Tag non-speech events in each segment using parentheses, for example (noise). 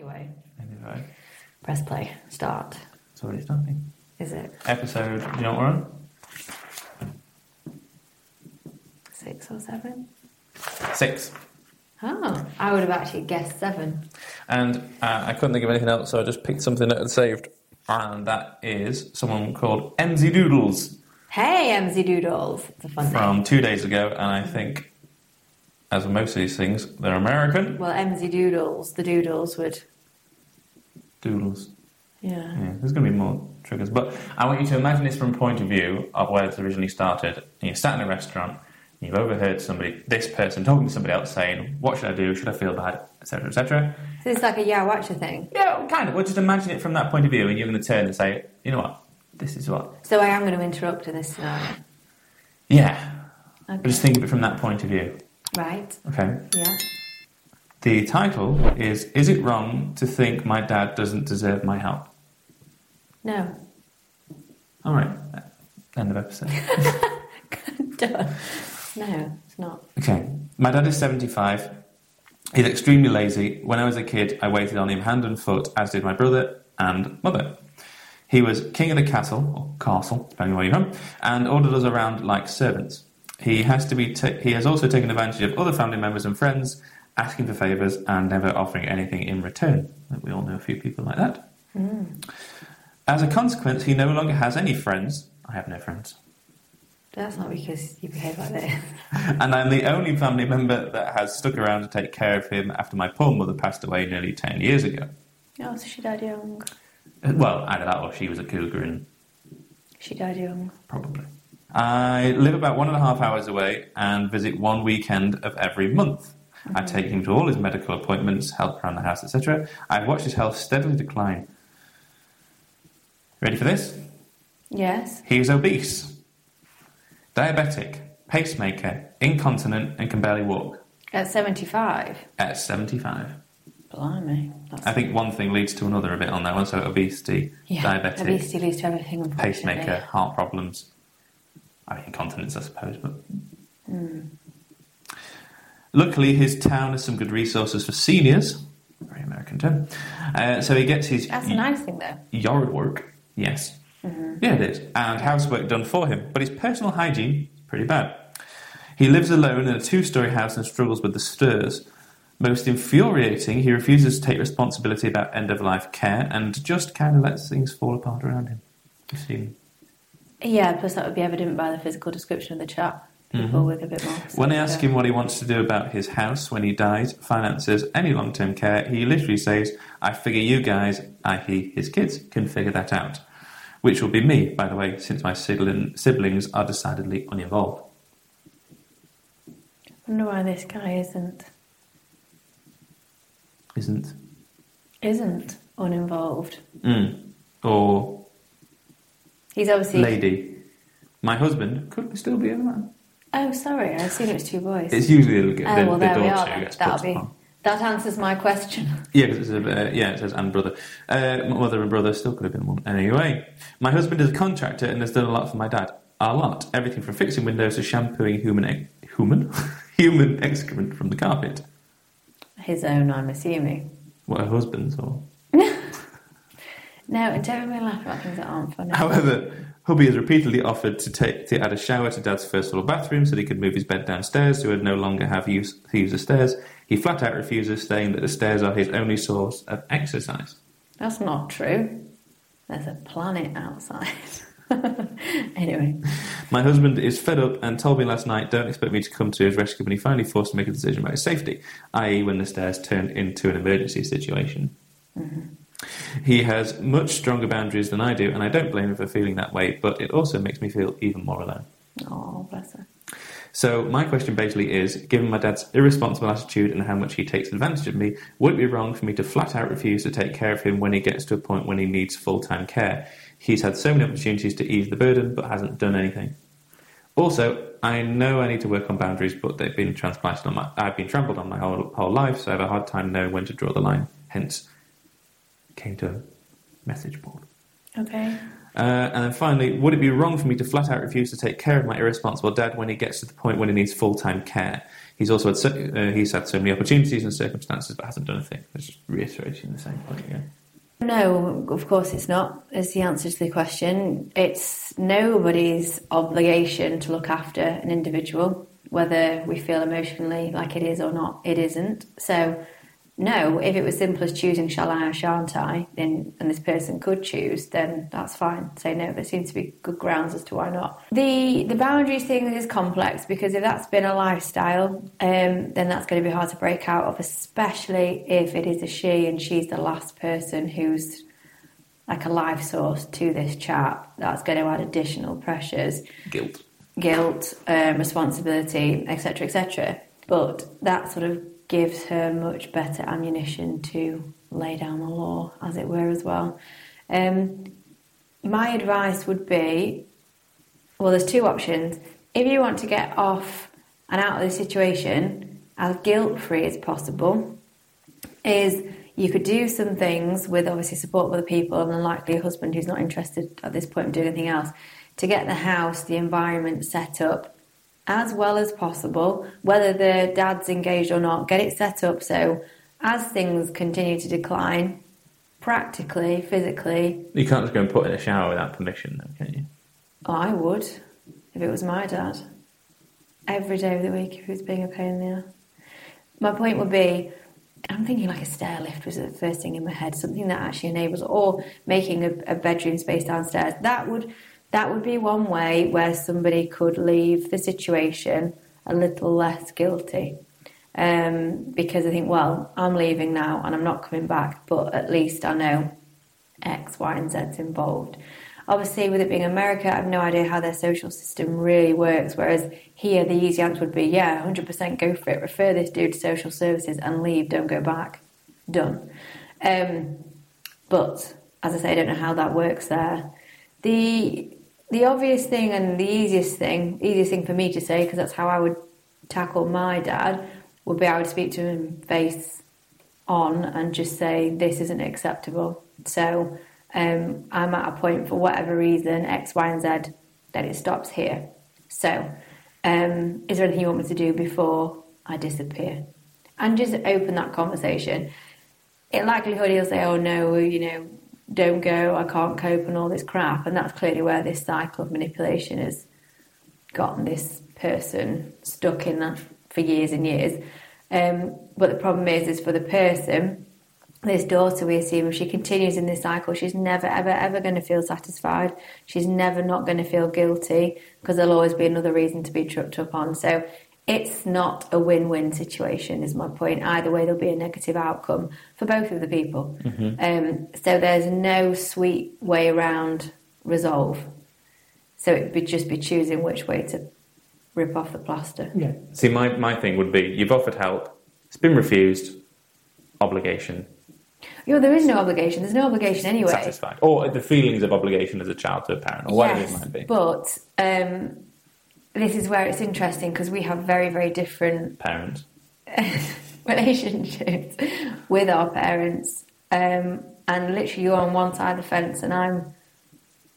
Anyway, Anyway, press play. Start. it's already starting. Is it Episode, you know what we're on? six or seven? Six. Oh, I would have actually guessed seven. And uh, I couldn't think of anything else, so I just picked something that I'd saved. And that is someone called Emzeedoodles Hey, Emzeedoodles. It's a fun name. from two days ago. And I think, as with most of these things, they're American. Well, Emzeedoodles, the Doodles would. Doodles. Yeah. Yeah, there's going to be more triggers. But I want you to imagine this from a point of view of where it's originally started. And you're sat in a restaurant, and you've overheard somebody, this person, talking to somebody else saying, What should I do? Should I feel bad? Etc. Etc. So it's like a Yeah Watcher thing. Yeah, kind of. Well, just imagine it from that point of view, and you're going to turn and say, You know what? This is what. So I am going to interrupt in this scenario. Yeah. Okay. But just think of it from that point of view. Right. Okay. Yeah. The title is Is It Wrong to Think My Dad Doesn't Deserve My Help? No. All right. End of episode. (laughs) No, it's not. Okay. My dad is 75. He's extremely lazy. When I was a kid, I waited on him hand and foot, as did my brother and mother. He was king of the castle, or castle, depending on where you're from, and ordered us around like servants. He has to be. Ta- he has also taken advantage of other family members and friends, asking for favours and never offering anything in return. We all know a few people like that. Hmm. As a consequence, he no longer has any friends. I have no friends. That's not because you behave like that. (laughs) And I'm the only family member that has stuck around to take care of him after my poor mother passed away nearly 10 years ago. Oh, so she died young. Uh, well, either that or she was a cougar and She died young. probably. I live about one and a half hours away and visit one weekend of every month. I mm-hmm. take him to all his medical appointments, help around the house, etc. I've watched his health steadily decline. Ready for this? Yes. He is obese, diabetic, pacemaker, incontinent, and can barely walk At 75. at 75. Blimey. I think one thing leads to another a bit on that one. So obesity, yeah. diabetic, Obesity leads to everything, pacemaker, heart problems. I mean, incontinence, I suppose. But Hmm. luckily, his town has some good resources for seniors. Very American term. Uh, so he gets his That's a nice thing, though. yard work. Yes, Mm-hmm. yeah, it is, and housework done for him. But his personal hygiene is pretty bad. He lives alone in a two-story house and struggles with the stairs. Most infuriating, he refuses to take responsibility about end-of-life care and just kind of lets things fall apart around him. You see. Yeah, plus that would be evident by the physical description of the chap. People Mhm. with a bit more. When I ask him what he wants to do about his house when he dies, finances, any long term care, he literally says, I figure you guys, i.e., his kids, can figure that out. Which will be me, by the way, since my sibling, siblings are decidedly uninvolved. I wonder why this guy isn't Isn't? isn't uninvolved. Mm. Or He's obviously. lady. My husband could still be a man. Oh, sorry, I assumed it was two boys. It's usually the, oh, the, well, the there we are. who gets That'll be. upon. That answers my question. (laughs) Yeah, because it's a, uh, yeah, it says and brother. Uh, mother and brother still could have been one. Anyway, my husband is a contractor and has done a lot for my dad. A lot. Everything from fixing windows to shampooing human ex- human (laughs) human excrement from the carpet. His own, I'm assuming. What her husband's or. No, and don't make me laugh about things that aren't funny. However, hubby has repeatedly offered to take to add a shower to dad's first floor bathroom so that he could move his bed downstairs so he would no longer have use to use the stairs. He flat out refuses, saying that the stairs are his only source of exercise. That's not true. There's a planet outside. (laughs) anyway, My husband is fed up and told me last night, don't expect me to come to his rescue when he finally forced to make a decision about his safety, i.e., when the stairs turned into an emergency situation. Mm-hmm. He has much stronger boundaries than I do, and I don't blame him for feeling that way, but it also makes me feel even more alone. oh bless her. So, my question basically is given my dad's irresponsible attitude and how much he takes advantage of me, would it be wrong for me to flat out refuse to take care of him when he gets to a point when he needs full time care? He's had so many opportunities to ease the burden, but hasn't done anything. Also, I know I need to work on boundaries, but they've been transplanted on my. I've been trampled on my whole, whole life, so I have a hard time knowing when to draw the line. Hence, came to a message board. Okay. Uh, and then finally, would it be wrong for me to flat out refuse to take care of my irresponsible dad when he gets to the point when he needs full time care? He's also had so, uh, he's had so many opportunities and circumstances, but hasn't done a thing. It's just reiterating the same point again. No, of course it's not, is the answer to the question. It's nobody's obligation to look after an individual, whether we feel emotionally like it is or not, it isn't. So no, if it was simple as choosing shall I or shan't I, then and this person could choose, then that's fine. Say no. There seems to be good grounds as to why not. The the boundaries thing is complex because if that's been a lifestyle, um, then that's going to be hard to break out of, especially if it is a she and she's the last person who's like a life source to this chap. That's going to add additional pressures, Guilt. guilt, um, responsibility, etc., etc. But that sort of gives her much better ammunition to lay down the law, as it were, as well. Um, my advice would be well, there's two options. If you want to get off and out of the situation as guilt free as possible, is you could do some things with obviously support of other people and likely a husband who's not interested at this point in doing anything else to get the house, the environment set up as well as possible, whether the dad's engaged or not, get it set up so as things continue to decline, practically, physically, You can't just go and put in a shower without permission, though, can you? Oh, I would if it was my dad. Every day of the week if he was being a pain in the ass. My point would be I'm thinking like a stair lift was the first thing in my head, something that actually enables or making a, a bedroom space downstairs. That would that would be one way where somebody could leave the situation a little less guilty. Um, because I think, well, I'm leaving now and I'm not coming back, but at least I know X, Y, and Z's involved. Obviously, with it being America, I have no idea how their social system really works. Whereas here, the easy answer would be, yeah, 100% go for it. Refer this dude to social services and leave. Don't go back. Done. Um, but as I say, I don't know how that works there. The the obvious thing and the easiest thing, easiest thing for me to say, because that's how I would tackle my dad, would be I would speak to him face on and just say, this isn't acceptable. So um, I'm at a point for whatever reason, X, Y, and Z, that it stops here. So um, is there anything you want me to do before I disappear? And just open that conversation. In likelihood, he'll say, oh no, you know, don't go, I can't cope, and all this crap. And that's clearly where this cycle of manipulation has gotten this person stuck in that for years and years. Um, but the problem is, is for the person, this daughter, we assume, if she continues in this cycle, she's never, ever, ever going to feel satisfied. She's never not going to feel guilty because there'll always be another reason to be trucked up on. So it's not a win-win situation, is my point. Either way, there'll be a negative outcome for both of the people. Um, so there's no sweet way around resolve. So it'd be just be choosing which way to rip off the plaster. Yeah. See, my, my thing would be you've offered help, it's been refused, obligation, You know, there is no obligation. There's no obligation anyway. satisfied. Or the feelings of obligation as a child to a parent, or whatever it might be. But um, this is where it's interesting because we have very, very different Parent. (laughs) relationships with our parents. Um, and literally, you're on one side of the fence, and I'm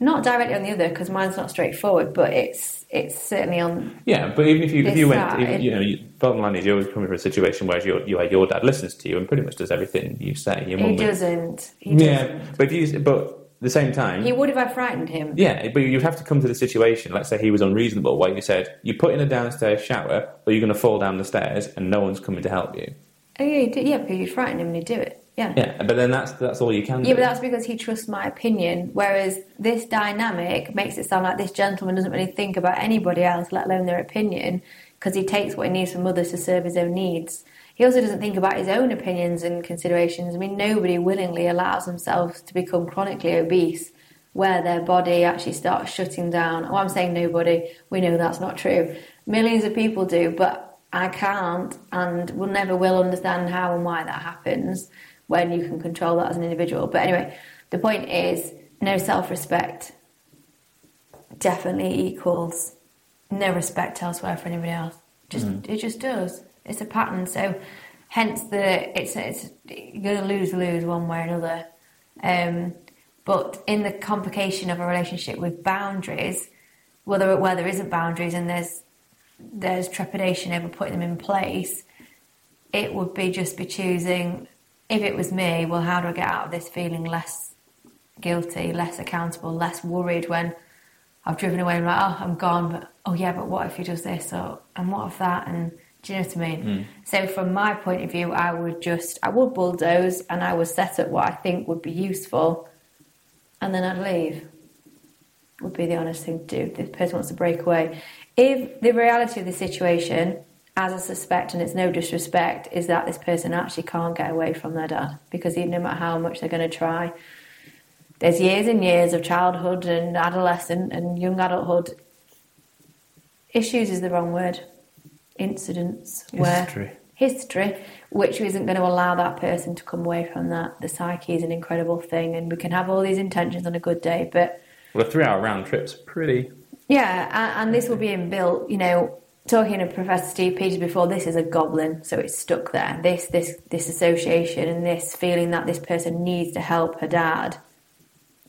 not directly on the other because mine's not straightforward, but it's it's certainly on. Yeah, but even if you if you went, side. even, you know, you, bottom line is you're always coming from a situation where your your, your dad listens to you and pretty much does everything you say. Your He doesn't. He yeah, doesn't. Yeah. But if you but at the same time, He would if I frightened him. yeah, but you'd have to come to the situation. Let's say he was unreasonable, where you said you put in a downstairs shower, or you're going to fall down the stairs and no one's coming to help you. Oh, yeah, do, yeah, but you'd frighten him and he'd do it. Yeah. Yeah, but then that's that's all you can do. Yeah, do. but that's because he trusts my opinion. Whereas this dynamic makes it sound like this gentleman doesn't really think about anybody else, let alone their opinion, because he takes what he needs from others to serve his own needs. He also doesn't think about his own opinions and considerations. I mean, nobody willingly allows themselves to become chronically obese where their body actually starts shutting down. Oh, I'm saying nobody. We know that's not true. Millions of people do, but I can't and will never will understand how and why that happens when you can control that as an individual. But anyway, the point is no self respect definitely equals no respect elsewhere for anybody else. Just mm. it just does. It's a pattern. So hence the it's it's you're gonna lose lose one way or another. Um, But in the complication of a relationship with boundaries, well, where there isn't boundaries and there's there's trepidation over putting them in place, it would be just be choosing. If it was me, well, how do I get out of this feeling less guilty, less accountable, less worried when I've driven away and I'm like, oh, I'm gone, but oh yeah, but what if he does this or and what if that and do you know what I mean? Mm. So from my point of view, I would just I would bulldoze and I would set up what I think would be useful, and then I'd leave. Would be the honest thing to do. If this person wants to break away. If the reality of the situation, as I suspect, and it's no disrespect, is that this person actually can't get away from their dad because even no matter how much they're going to try, there's years and years of childhood and adolescent and young adulthood. Issues is the wrong word. Incidents where History. history, which isn't going to allow that person to come away from that. The psyche is an incredible thing, and we can have all these intentions on a good day, but Well, a three-hour round trip's pretty. yeah, and, and this will be inbuilt. You know, talking to Professor Steve Peters before, this is a goblin, so it's stuck there. This this this association and this feeling that this person needs to help her dad.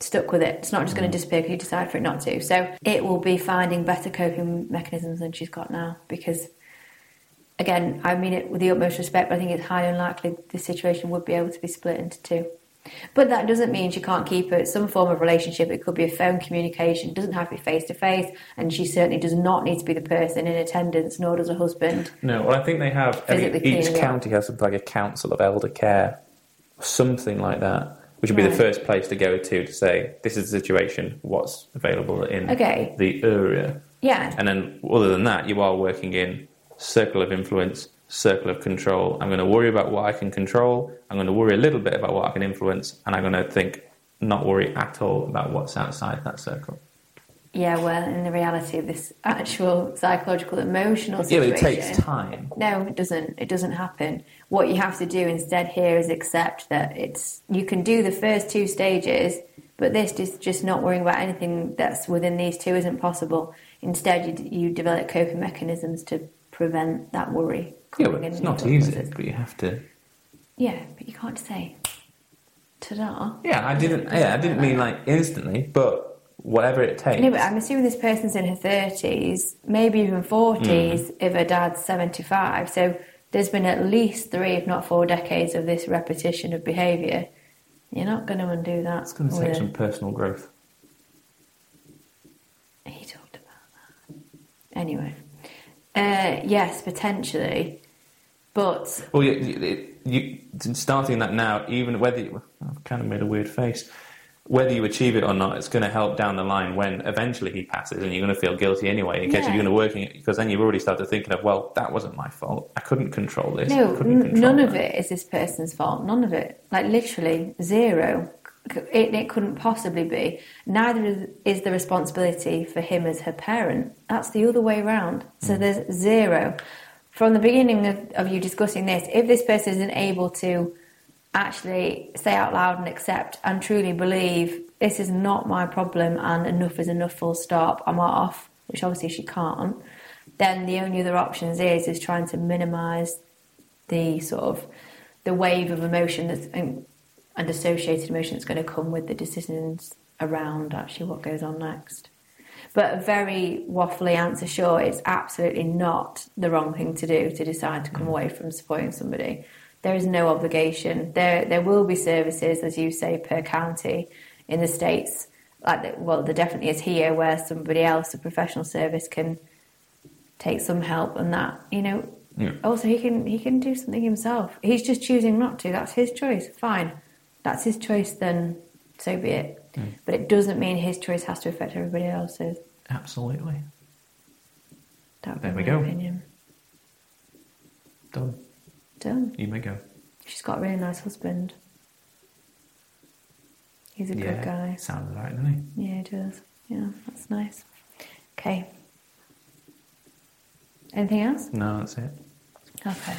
Stuck with it. It's not just going to mm. disappear because you decide for it not to. So it will be finding better coping mechanisms than she's got now. Because, again, I mean it with the utmost respect, but I think it's highly unlikely this situation would be able to be split into two. But that doesn't mean she can't keep it some form of relationship. It could be a phone communication. It doesn't have to be face to face, and she certainly does not need to be the person in attendance, nor does her husband. No, well, I think they have. Physically each cleaning county has something like a council of elder care, something like that, which would be the first place to go to to say this is the situation, what's available in Okay. the area, Yeah, and then other than that, you are working in circle of influence, circle of control. I'm going to worry about what I can control. I'm going to worry a little bit about what I can influence, and I'm going to think not worry at all about what's outside that circle. yeah. Well, in the reality of this actual psychological, emotional Yeah, situation, but it takes time. No, it doesn't. It doesn't happen. What you have to do instead here is accept that it's you can do the first two stages, but this is just not worrying about anything that's within these two isn't possible. Instead, you, you develop coping mechanisms to prevent that worry. Yeah, it's not easy, but you have to. Yeah, but you can't say, "Ta-da." Yeah, I didn't. Yeah, I didn't mean like instantly, but whatever it takes. No, but I'm assuming this person's in her thirties, maybe even forties, Hmm. if her dad's seventy-five. So there's been at least three, if not four, decades of this repetition of behaviour. You're not going to undo that. It's going to take some personal growth. He talked about that. Anyway, uh, yes, potentially, but Well, you, you, you starting that now, even whether you, I've kind of made a weird face. Whether you achieve it or not, it's going to help down the line when eventually he passes, and you're going to feel guilty anyway. In case Yeah. you're going to working because then you've already started thinking of, well, that wasn't my fault. I couldn't control this. no, couldn't n- control none of it is this person's fault. None of it, like literally zero. It, it couldn't possibly be. Neither is, the responsibility for him as her parent. That's the other way round. So mm. there's zero. From the beginning of, of you discussing this, if this person isn't able to actually say out loud and accept and truly believe this is not my problem and enough is enough full stop i'm off which obviously she can't then the only other options is is trying to minimize the sort of the wave of emotion that's and, associated emotion that's going to come with the decisions around actually what goes on next. But a very waffly answer sure it's absolutely not the wrong thing to do to decide to come away from supporting somebody. There is no obligation. There there will be services as you say per county in the states. Like well there definitely is here where somebody else a professional service can take some help and that you know. Yeah. also he can he can do something himself. He's just choosing not to. That's his choice. Fine that's his choice then so be it mm. but it doesn't mean his choice has to affect everybody else's Absolutely. that would There be we go. opinion Done. done You may go. she's got a really nice husband he's a yeah. good guy Sounds right, doesn't he? yeah he does yeah that's nice okay anything else No, that's it. okay